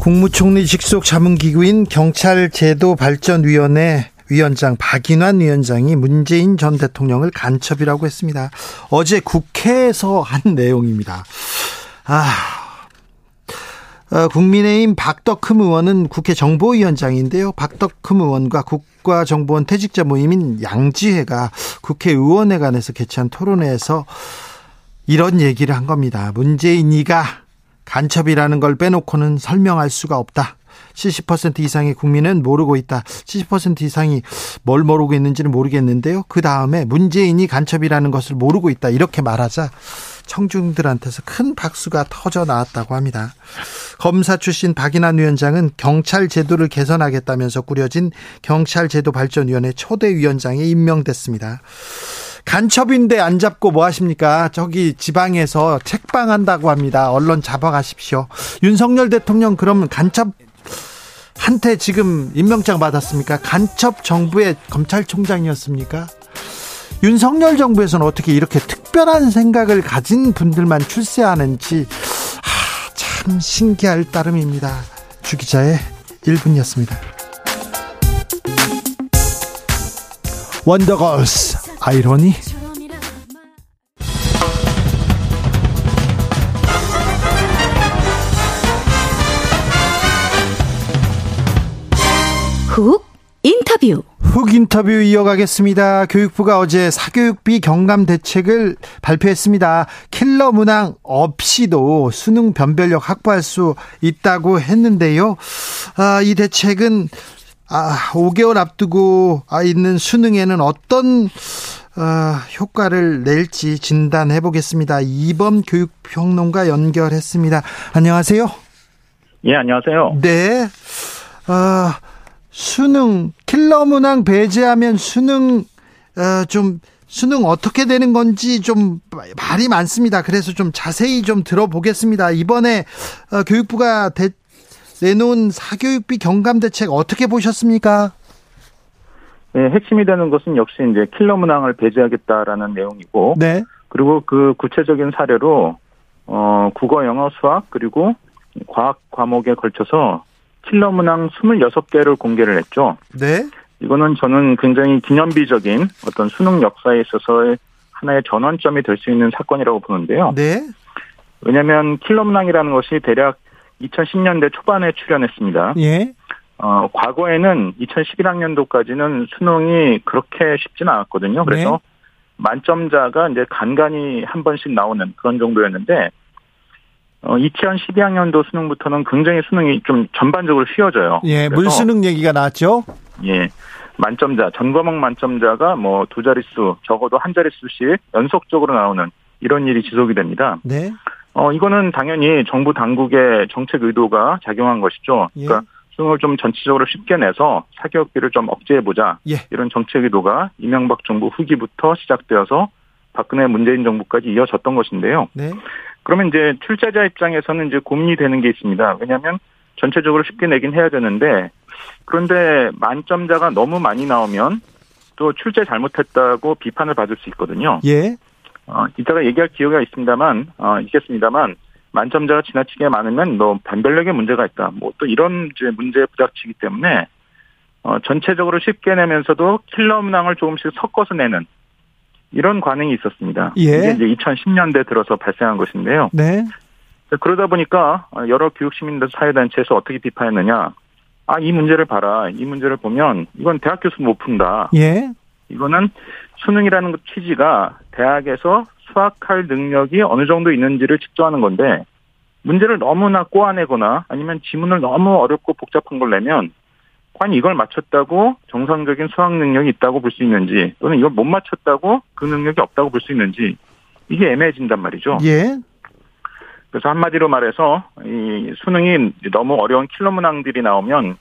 국무총리 직속 자문기구인 경찰제도발전위원회 위원장 박인환 위원장이 문재인 전 대통령을 간첩이라고 했습니다. 어제 국회에서 한 내용입니다. 아, 어, 국민의힘 박덕흠 의원은 국회 정보위원장인데요. 박덕흠 의원과 국가정보원 퇴직자 모임인 양지회가 국회의원회관에서 개최한 토론회에서 이런 얘기를 한 겁니다. 문재인이가 간첩이라는 걸 빼놓고는 설명할 수가 없다. 70% 이상의 국민은 모르고 있다. 70% 이상이 뭘 모르고 있는지는 모르겠는데요. 그 다음에 문재인이 간첩이라는 것을 모르고 있다. 이렇게 말하자 청중들한테서 큰 박수가 터져 나왔다고 합니다. 검사 출신 박인환 위원장은 경찰 제도를 개선하겠다면서 꾸려진 경찰 제도 발전위원회 초대 위원장에 임명됐습니다. 간첩인데 안 잡고 뭐 하십니까? 저기 지방에서 책방한다고 합니다. 언론 잡아가십시오. 윤석열 대통령 그러면 간첩 한테 지금 임명장 받았습니까? 간첩 정부의 검찰총장이었습니까? 윤석열 정부에서는 어떻게 이렇게 특별한 생각을 가진 분들만 출세하는지 하, 참 신기할 따름입니다. 주 기자의 1분이었습니다. 원더걸스 아이러니 훅 인터뷰 훅 인터뷰 이어가겠습니다. 교육부가 어제 사교육비 경감 대책을 발표했습니다. 킬러 문항 없이도 수능 변별력 확보할 수 있다고 했는데요. 아, 이 대책은 아, 5개월 앞두고 있는 수능에는 어떤 어, 효과를 낼지 진단해 보겠습니다. 이범 교육평론가 연결했습니다. 안녕하세요. 예, 안녕하세요. 네. 어, 수능 킬러 문항 배제하면 수능 어, 좀 수능 어떻게 되는 건지 좀 말이 많습니다. 그래서 좀 자세히 좀 들어보겠습니다. 이번에 어, 교육부가 대, 내놓은 사교육비 경감 대책 어떻게 보셨습니까? 네, 핵심이 되는 것은 역시 이제 킬러 문항을 배제하겠다라는 내용이고, 네. 그리고 그 구체적인 사례로 어 국어, 영어, 수학 그리고 과학 과목에 걸쳐서 킬러 문항 26개를 공개를 했죠. 네. 이거는 저는 굉장히 기념비적인 어떤 수능 역사에 있어서의 하나의 전환점이 될 수 있는 사건이라고 보는데요. 네. 왜냐하면 킬러 문항이라는 것이 대략 2010년대 초반에 출현했습니다. 예. 어, 과거에는 2011학년도까지는 수능이 그렇게 쉽지는 않았거든요. 그래서 네. 만점자가 이제 간간히 한 번씩 나오는 그런 정도였는데, 어, 2012학년도 수능부터는 굉장히 수능이 좀 전반적으로 쉬워져요. 예, 물수능 얘기가 나왔죠? 예. 만점자, 전 과목 만점자가 뭐 두 자릿수, 적어도 한 자릿수씩 연속적으로 나오는 이런 일이 지속이 됩니다. 네. 어, 이거는 당연히 정부 당국의 정책 의도가 작용한 것이죠. 예. 그러니까 수능을 좀 전체적으로 쉽게 내서 사교육비를 좀 억제해보자. 예. 이런 정책 의도가 이명박 정부 후기부터 시작되어서 박근혜 문재인 정부까지 이어졌던 것인데요. 네. 그러면 이제 출제자 입장에서는 이제 고민이 되는 게 있습니다. 왜냐하면 전체적으로 쉽게 내긴 해야 되는데 그런데 만점자가 너무 많이 나오면 또 출제 잘못했다고 비판을 받을 수 있거든요. 예. 어, 이따가 얘기할 기회가 있습니다만, 어, 있겠습니다만, 만점자가 지나치게 많으면 너 변별력에 문제가 있다. 뭐 또 이런 이제 문제에 부닥치기 때문에, 어, 전체적으로 쉽게 내면서도 킬러 문항을 조금씩 섞어서 내는 이런 관행이 있었습니다. 예. 이게 이제 2010년대 들어서 발생한 것인데요. 네. 그러다 보니까 여러 교육시민들 사회단체에서 어떻게 비판했느냐. 아, 이 문제를 봐라. 이 문제를 보면 이건 대학 교수 못 푼다. 예. 이거는 수능이라는 것 취지가 대학에서 수학할 능력이 어느 정도 있는지를 측정하는 건데 문제를 너무나 꼬아내거나 아니면 지문을 너무 어렵고 복잡한 걸 내면 과연 이걸 맞췄다고 정상적인 수학 능력이 있다고 볼 수 있는지 또는 이걸 못 맞췄다고 그 능력이 없다고 볼 수 있는지 이게 애매해진단 말이죠. 예. 그래서 한마디로 말해서 이 수능이 너무 어려운 킬러 문항들이 나오면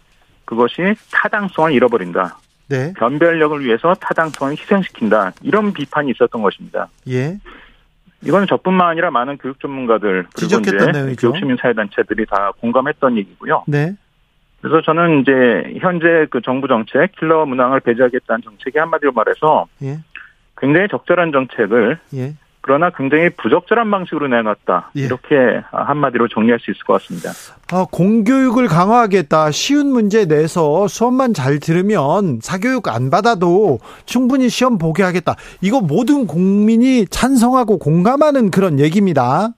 그것이 타당성을 잃어버린다. 네. 변별력을 위해서 타당 성을 희생시킨다. 이런 비판이 있었던 것입니다. 예. 이거는 저뿐만 아니라 많은 교육 전문가들 그리고 이제 내용이죠. 교육 시민 사회 단체들이 다 공감했던 얘기고요. 네. 그래서 저는 이제 현재 그 정부 정책 킬러 문항을 배제하겠다는 정책이 한마디로 말해서 예. 굉장히 적절한 정책을 예. 그러나 굉장히 부적절한 방식으로 내놨다. 예. 이렇게 한마디로 정리할 수 있을 것 같습니다. 아, 공교육을 강화하겠다. 쉬운 문제 내서 수업만 잘 들으면 사교육 안 받아도 충분히 시험 보게 하겠다. 이거 모든 국민이 찬성하고 공감하는 그런 얘기입니다.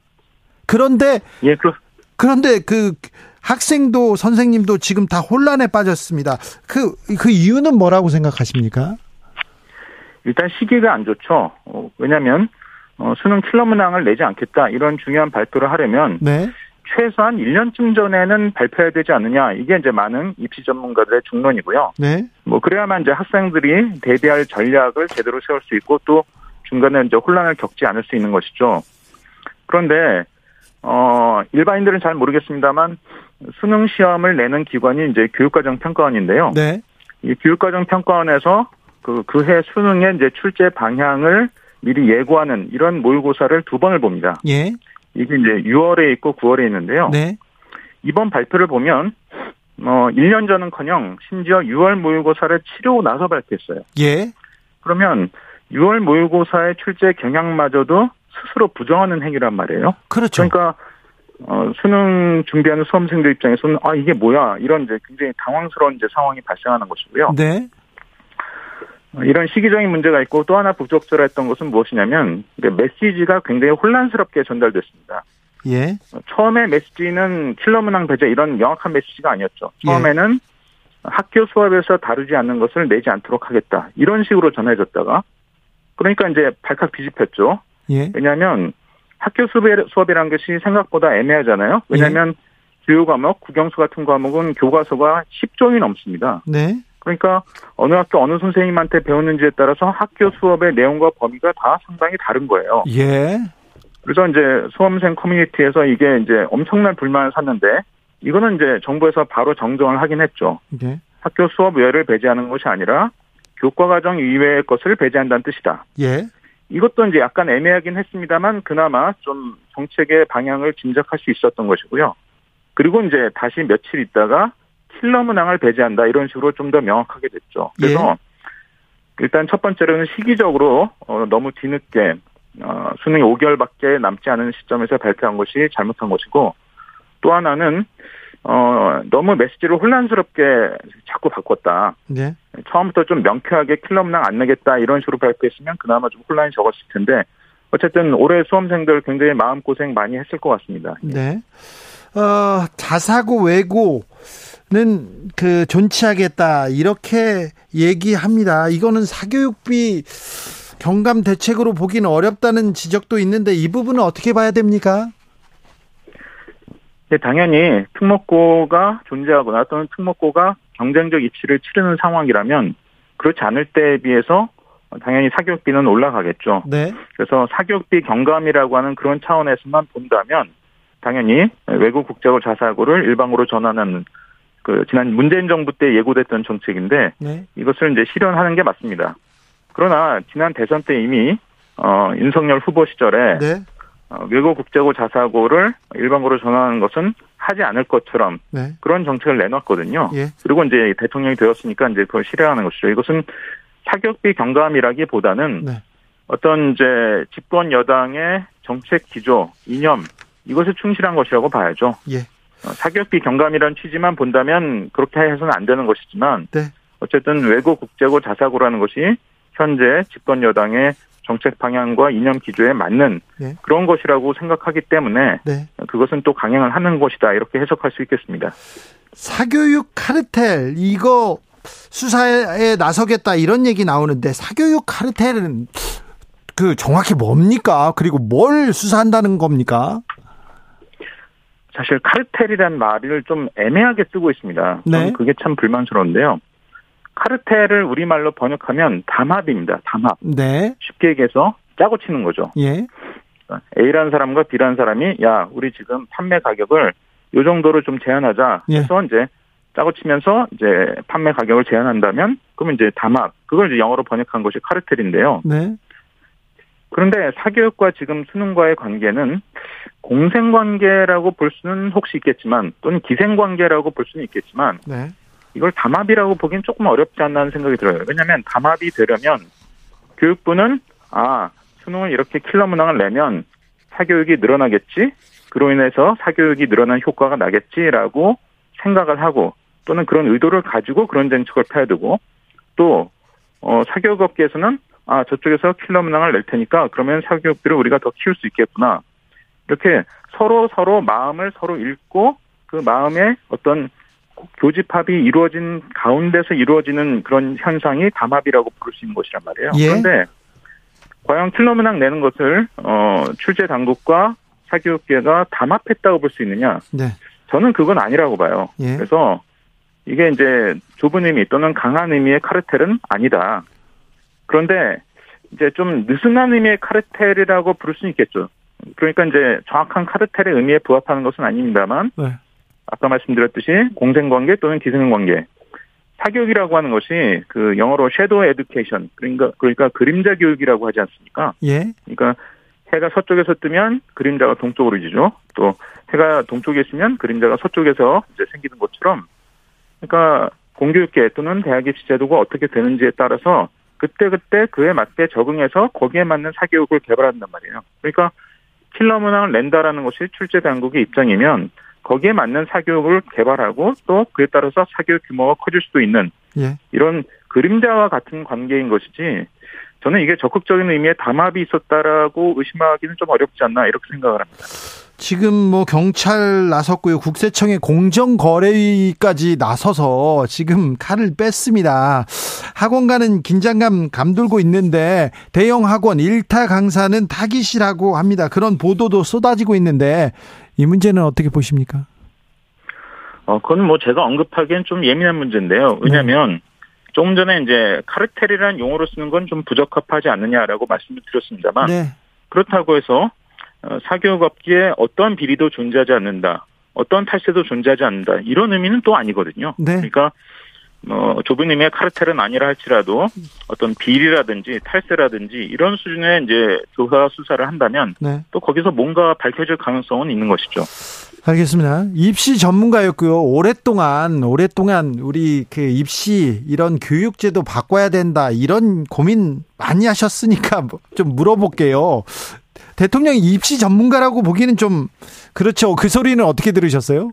그런데 예, 그, 그런데 그 학생도 선생님도 지금 다 혼란에 빠졌습니다. 그 그 이유는 뭐라고 생각하십니까? 일단 시기가 안 좋죠. 어, 왜냐하면 어, 수능 킬러 문항을 내지 않겠다 이런 중요한 발표를 하려면 네. 최소한 1년쯤 전에는 발표해야 되지 않느냐 이게 이제 많은 입시 전문가들의 중론이고요. 네. 뭐 그래야만 이제 학생들이 대비할 전략을 제대로 세울 수 있고 또 중간에 이제 혼란을 겪지 않을 수 있는 것이죠. 그런데 어 일반인들은 잘 모르겠습니다만 수능 시험을 내는 기관이 이제 교육과정 평가원인데요. 네. 이 교육과정 평가원에서 그 그해 수능의 이제 출제 방향을 미리 예고하는 이런 모의고사를 두 번을 봅니다. 예. 이게 이제 6월에 있고 9월에 있는데요. 네. 이번 발표를 보면 어 1년 전은커녕 심지어 6월 모의고사를 치르고 나서 발표했어요. 예. 그러면 6월 모의고사의 출제 경향마저도 스스로 부정하는 행위란 말이에요. 그렇죠. 그러니까 어, 수능 준비하는 수험생들 입장에서는 아 이게 뭐야 이런 이제 굉장히 당황스러운 이제 상황이 발생하는 것이고요. 네. 어, 이런 시기적인 문제가 있고 또 하나 부적절했던 것은 무엇이냐면 메시지가 굉장히 혼란스럽게 전달됐습니다. 예. 어, 처음에 메시지는 킬러 문항 배제 이런 명확한 메시지가 아니었죠. 처음에는 학교 수업에서 다루지 않는 것을 내지 않도록 하겠다 이런 식으로 전해졌다가 그러니까 이제 발칵 뒤집혔죠. 예. 왜냐하면 학교 수업이, 수업이라는 것이 생각보다 애매하잖아요. 왜냐하면 주요 과목, 국영수 같은 과목은 교과서가 10종이 넘습니다. 네. 그러니까 어느 학교 어느 선생님한테 배우는지에 따라서 학교 수업의 내용과 범위가 다 상당히 다른 거예요. 예. 그래서 이제 수험생 커뮤니티에서 이게 이제 엄청난 불만을 샀는데 이거는 이제 정부에서 바로 정정을 하긴 했죠. 예. 학교 수업 외를 배제하는 것이 아니라 교과 과정 이외의 것을 배제한다는 뜻이다. 예. 이것도 이제 약간 애매하긴 했습니다만 그나마 좀 정책의 방향을 짐작할 수 있었던 것이고요. 그리고 이제 다시 며칠 있다가 킬러 문항을 배제한다 이런 식으로 좀 더 명확하게 됐죠. 그래서 일단 첫 번째로는 시기적으로 어, 너무 뒤늦게 어, 수능이 5개월밖에 남지 않은 시점에서 발표한 것이 잘못한 것이고 또 하나는 어, 너무 메시지를 혼란스럽게 자꾸 바꿨다. 예. 처음부터 좀 명쾌하게 킬러 문항 안 내겠다 이런 식으로 발표했으면 그나마 좀 혼란이 적었을 텐데 어쨌든 올해 수험생들 굉장히 마음고생 많이 했을 것 같습니다. 네. 어, 자사고 외고 는그 존치하겠다 이렇게 얘기합니다. 이거는 사교육비 경감 대책으로 보기는 어렵다는 지적도 있는데 이 부분은 어떻게 봐야 됩니까? 네, 당연히 특목고가 존재하거나 또는 특목고가 경쟁적 입시를 치르는 상황이라면 그렇지 않을 때에 비해서 당연히 사교육비는 올라가겠죠. 네. 그래서 사교육비 경감이라고 하는 그런 차원에서만 본다면 당연히 외국 국제고 자사고를 일방으로 전환하는 그 지난 문재인 정부 때 예고됐던 정책인데 네. 이것을 이제 실현하는 게 맞습니다. 그러나 지난 대선 때 이미 어 윤석열 후보 시절에 네. 어, 외국 국제고 자사고를 일반고로 전환하는 것은 하지 않을 것처럼 네. 그런 정책을 내놨거든요. 예. 그리고 이제 대통령이 되었으니까 이제 그걸 실행하는 것이죠. 이것은 사교육비 경감이라기보다는 네. 어떤 이제 집권 여당의 정책 기조, 이념 이것에 충실한 것이라고 봐야죠. 예. 어, 사교육비 경감이라는 취지만 본다면 그렇게 해서는 안 되는 것이지만 네. 어쨌든 외국 국제고 자사고라는 것이 현재 집권 여당의 정책 방향과 이념 기조에 맞는 네. 그런 것이라고 생각하기 때문에 네. 그것은 또 강행을 하는 것이다 이렇게 해석할 수 있겠습니다. 사교육 카르텔 이거 수사에 나서겠다 이런 얘기 나오는데 사교육 카르텔은 그 정확히 뭡니까? 그리고 뭘 수사한다는 겁니까? 사실 카르텔이라는 말을 좀 애매하게 쓰고 있습니다. 네. 저는 그게 참 불만스러운데요. 카르텔을 우리말로 번역하면 담합입니다. 담합. 네. 쉽게 얘기해서 짜고 치는 거죠. 예. A라는 사람과 B라는 사람이 야 우리 지금 판매 가격을 요 정도로 좀 제한하자. 예. 해서 이제 짜고 치면서 이제 판매 가격을 제한한다면 그러면 이제 담합 그걸 이제 영어로 번역한 것이 카르텔인데요. 네. 그런데 사교육과 지금 수능과의 관계는 공생관계라고 볼 수는 혹시 있겠지만 또는 기생관계라고 볼 수는 있겠지만 네. 이걸 담합이라고 보기엔 조금 어렵지 않나는 생각이 들어요. 왜냐하면 담합이 되려면 교육부는 아 수능을 이렇게 킬러 문항을 내면 사교육이 늘어나겠지. 그로 인해서 사교육이 늘어난 효과가 나겠지라고 생각을 하고 또는 그런 의도를 가지고 그런 정책을 펴야 되고 또 어, 사교육 업계에서는 아 저쪽에서 킬러 문항을 낼 테니까 그러면 사교육들을 우리가 더 키울 수 있겠구나 이렇게 서로 서로 마음을 서로 읽고 그 마음에 어떤 교집합이 이루어진 가운데서 이루어지는 그런 현상이 담합이라고 부를 수 있는 것이란 말이에요. 예. 그런데 과연 킬러 문항 내는 것을 어, 출제 당국과 사교육계가 담합했다고 볼 수 있느냐? 네. 저는 그건 아니라고 봐요. 예. 그래서 이게 이제 좁은 의미 또는 강한 의미의 카르텔은 아니다. 그런데 이제 좀 느슨한 의미의 카르텔이라고 부를 수는 있겠죠. 그러니까 이제 정확한 카르텔의 의미에 부합하는 것은 아닙니다만 네. 아까 말씀드렸듯이 공생관계 또는 기생관계 사교육이라고 하는 것이 그 영어로 섀도우 에듀케이션 그러니까 그러니까 그림자 교육이라고 하지 않습니까? 예. 그러니까 해가 서쪽에서 뜨면 그림자가 동쪽으로 지죠. 또 해가 동쪽에 있으면 그림자가 서쪽에서 이제 생기는 것처럼 그러니까 공교육계 또는 대학 입시 제도가 어떻게 되는지에 따라서 그때그때 그에 맞게 적응해서 거기에 맞는 사교육을 개발한단 말이에요. 그러니까 킬러 문항을 낸다라는 것이 출제 당국의 입장이면 거기에 맞는 사교육을 개발하고 또 그에 따라서 사교육 규모가 커질 수도 있는 예. 이런 그림자와 같은 관계인 것이지 저는 이게 적극적인 의미의 담합이 있었다라고 의심하기는 좀 어렵지 않나 이렇게 생각을 합니다. 지금 뭐 경찰 나섰고요. 국세청의 공정거래위까지 나서서 지금 칼을 뺐습니다. 학원 가는 긴장감 감돌고 있는데 대형 학원 일타 강사는 타깃이라고 합니다. 그런 보도도 쏟아지고 있는데 이 문제는 어떻게 보십니까? 어, 그건 뭐 제가 언급하기엔 좀 예민한 문제인데요. 왜냐하면 조금 전에 이제 카르텔이라는 용어로 쓰는 건 좀 부적합하지 않느냐라고 말씀을 드렸습니다만 네. 그렇다고 해서 어, 사교육 업계에 어떠한 비리도 존재하지 않는다. 어떤 탈세도 존재하지 않는다. 이런 의미는 또 아니거든요. 네. 그러니까 뭐 좁은 의미의 카르텔은 아니라 할지라도 어떤 비리라든지 탈세라든지 이런 수준의 이제 조사 수사를 한다면 네. 또 거기서 뭔가 밝혀질 가능성은 있는 것이죠. 알겠습니다. 입시 전문가였고요. 오랫동안 오랫동안 우리 그 입시 이런 교육제도 바꿔야 된다 이런 고민 많이 하셨으니까 뭐좀 물어볼게요. 대통령이 입시 전문가라고 보기는 좀 그렇죠. 그 소리는 어떻게 들으셨어요?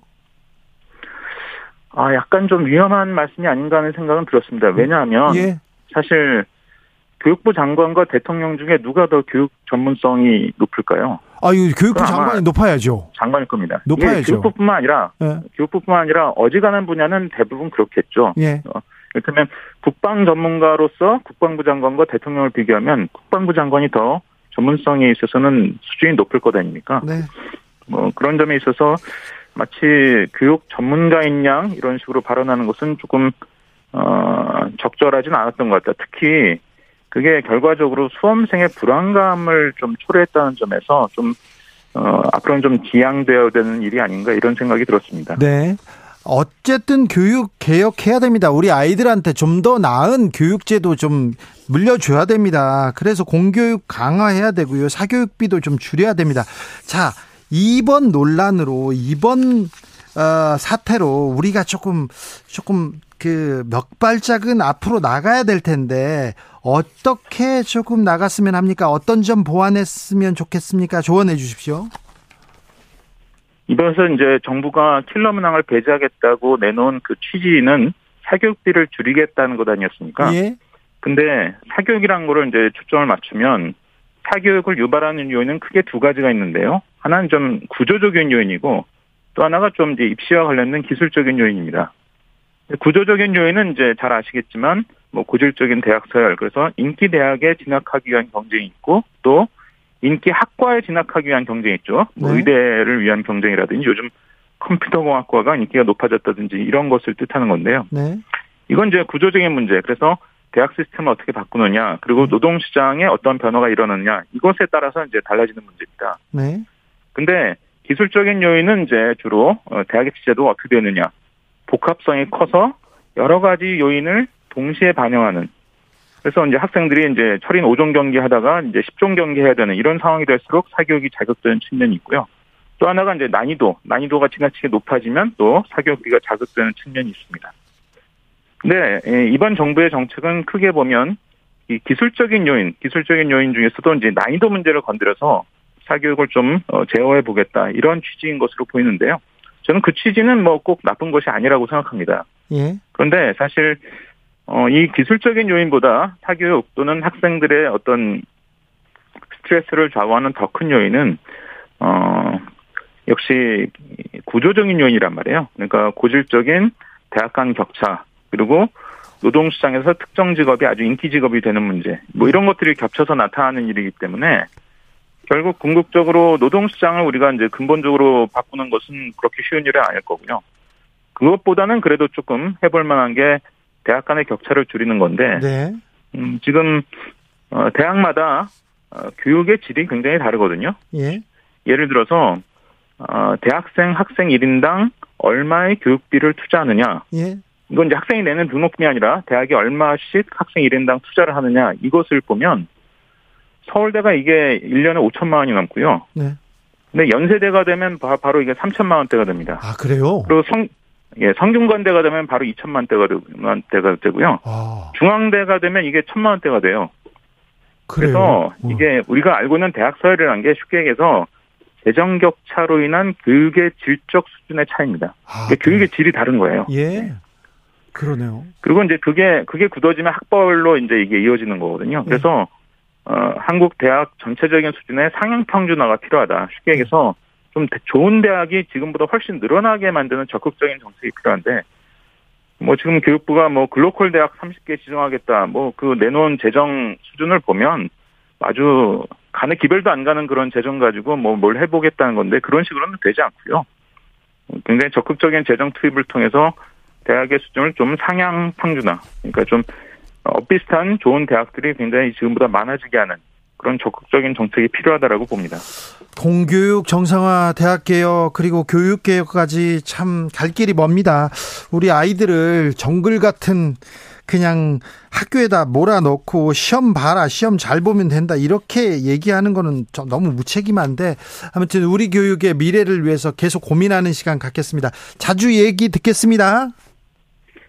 아, 약간 좀 위험한 말씀이 아닌가 하는 생각은 들었습니다. 왜냐하면 예. 사실 교육부 장관과 대통령 중에 누가 더 교육 전문성이 높을까요? 아유 교육부 그럼 아마- 장관이 높아야죠. 장관일 겁니다. 높아야죠. 교육부뿐만 아니라 예. 교육부뿐만 아니라 어지간한 분야는 대부분 그렇겠죠. 예. 이를테면 국방 전문가로서 국방부 장관과 대통령을 비교하면 국방부 장관이 더 전문성에 있어서는 수준이 높을 것 아닙니까? 네. 뭐 그런 점에 있어서 마치 교육 전문가인 양 이런 식으로 발언하는 것은 조금 어 적절하진 않았던 것 같다. 특히 그게 결과적으로 수험생의 불안감을 좀 초래했다는 점에서 좀 어, 앞으로는 좀 지양되어야 되는 일이 아닌가 이런 생각이 들었습니다. 네. 어쨌든 교육 개혁해야 됩니다. 우리 아이들한테 좀 더 나은 교육제도 좀 물려줘야 됩니다. 그래서 공교육 강화해야 되고요. 사교육비도 좀 줄여야 됩니다. 자, 이번 논란으로 이번 어, 사태로 우리가 조금 조금 그 몇 발짝은 앞으로 나가야 될 텐데 어떻게 조금 나갔으면 합니까? 어떤 점 보완했으면 좋겠습니까? 조언해 주십시오. 이번에서 이제 정부가 킬러 문항을 배제하겠다고 내놓은 그 취지는 사교육비를 줄이겠다는 것 아니었습니까? 예. 근데 사교육이란 거를 이제 초점을 맞추면 사교육을 유발하는 요인은 크게 두 가지가 있는데요. 하나는 좀 구조적인 요인이고 또 하나가 좀 이제 입시와 관련된 기술적인 요인입니다. 구조적인 요인은 이제 잘 아시겠지만 뭐 고질적인 대학 서열 그래서 인기 대학에 진학하기 위한 경쟁이 있고 또 인기 학과에 진학하기 위한 경쟁이 있죠. 뭐 네. 의대를 위한 경쟁이라든지 요즘 컴퓨터공학과가 인기가 높아졌다든지 이런 것을 뜻하는 건데요. 네. 이건 이제 구조적인 문제. 그래서 대학 시스템을 어떻게 바꾸느냐, 그리고 노동 시장에 어떤 변화가 일어나느냐 이것에 따라서 이제 달라지는 문제입니다. 네. 근데 기술적인 요인은 이제 주로 어, 대학의 취재도 어떻게 되느냐, 복합성이 커서 여러 가지 요인을 동시에 반영하는. 그래서 이제 학생들이 이제 철인 5종 경기 하다가 이제 10종 경기 해야 되는 이런 상황이 될수록 사교육이 자극되는 측면이 있고요. 또 하나가 이제 난이도, 난이도가 지나치게 높아지면 또 사교육비가 자극되는 측면이 있습니다. 근데 예, 이번 정부의 정책은 크게 보면 이 기술적인 요인, 기술적인 요인 중에서도 이제 난이도 문제를 건드려서 사교육을 좀 어, 제어해 보겠다 이런 취지인 것으로 보이는데요. 저는 그 취지는 뭐 꼭 나쁜 것이 아니라고 생각합니다. 예. 그런데 사실 어, 이 기술적인 요인보다 사교육 또는 학생들의 어떤 스트레스를 좌우하는 더 큰 요인은 어, 역시 구조적인 요인이란 말이에요. 그러니까 고질적인 대학 간 격차 그리고 노동시장에서 특정 직업이 아주 인기 직업이 되는 문제 뭐 이런 것들이 겹쳐서 나타나는 일이기 때문에 결국 궁극적으로 노동시장을 우리가 이제 근본적으로 바꾸는 것은 그렇게 쉬운 일은 아닐 거고요. 그것보다는 그래도 조금 해볼 만한 게 대학 간의 격차를 줄이는 건데 네. 음, 지금 어, 대학마다 어, 교육의 질이 굉장히 다르거든요. 예. 예를 들어서 어, 대학생 학생 1인당 얼마의 교육비를 투자하느냐 예. 이건 이제 학생이 내는 등록금이 아니라 대학이 얼마씩 학생 1인당 투자를 하느냐 이것을 보면 서울대가 이게 1년에 5천만 원이 넘고요. 네. 근데 연세대가 되면 바, 로 이게 3천만 원대가 됩니다. 아, 그래요? 그리고 성, 예, 성균관대가 되면 바로 2천만 대가, 만 대가 되고요. 아, 중앙대가 되면 이게 천만 원대가 돼요. 그래요. 그래서 어. 이게 우리가 알고 있는 대학 서열이라는 게 쉽게 얘기해서 재정 격차로 인한 교육의 질적 수준의 차이입니다. 아, 교육의 질이 다른 거예요. 예. 그러네요. 그리고 이제 그게 그게 굳어지면 학벌로 이제 이게 이어지는 거거든요. 그래서 어, 한국 대학 전체적인 수준의 상향 평준화가 필요하다. 쉽게 얘기해서 좀 대- 좋은 대학이 지금보다 훨씬 늘어나게 만드는 적극적인 정책이 필요한데 뭐 지금 교육부가 뭐 글로컬 대학 30개 지정하겠다. 뭐 그 내놓은 재정 수준을 보면 아주 간에 기별도 안 가는 그런 재정 가지고 뭐 뭘 해보겠다는 건데 그런 식으로는 되지 않고요. 굉장히 적극적인 재정 투입을 통해서 대학의 수준을 좀 상향 평준화, 그러니까 좀 엇비슷한 좋은 대학들이 굉장히 지금보다 많아지게 하는 그런 적극적인 정책이 필요하다라고 봅니다. 공교육 정상화 대학 개혁 그리고 교육 개혁까지 참 갈 길이 멉니다. 우리 아이들을 정글 같은 그냥 학교에다 몰아넣고 시험 봐라 시험 잘 보면 된다 이렇게 얘기하는 거는 좀 너무 무책임한데 아무튼 우리 교육의 미래를 위해서 계속 고민하는 시간 갖겠습니다. 자주 얘기 듣겠습니다.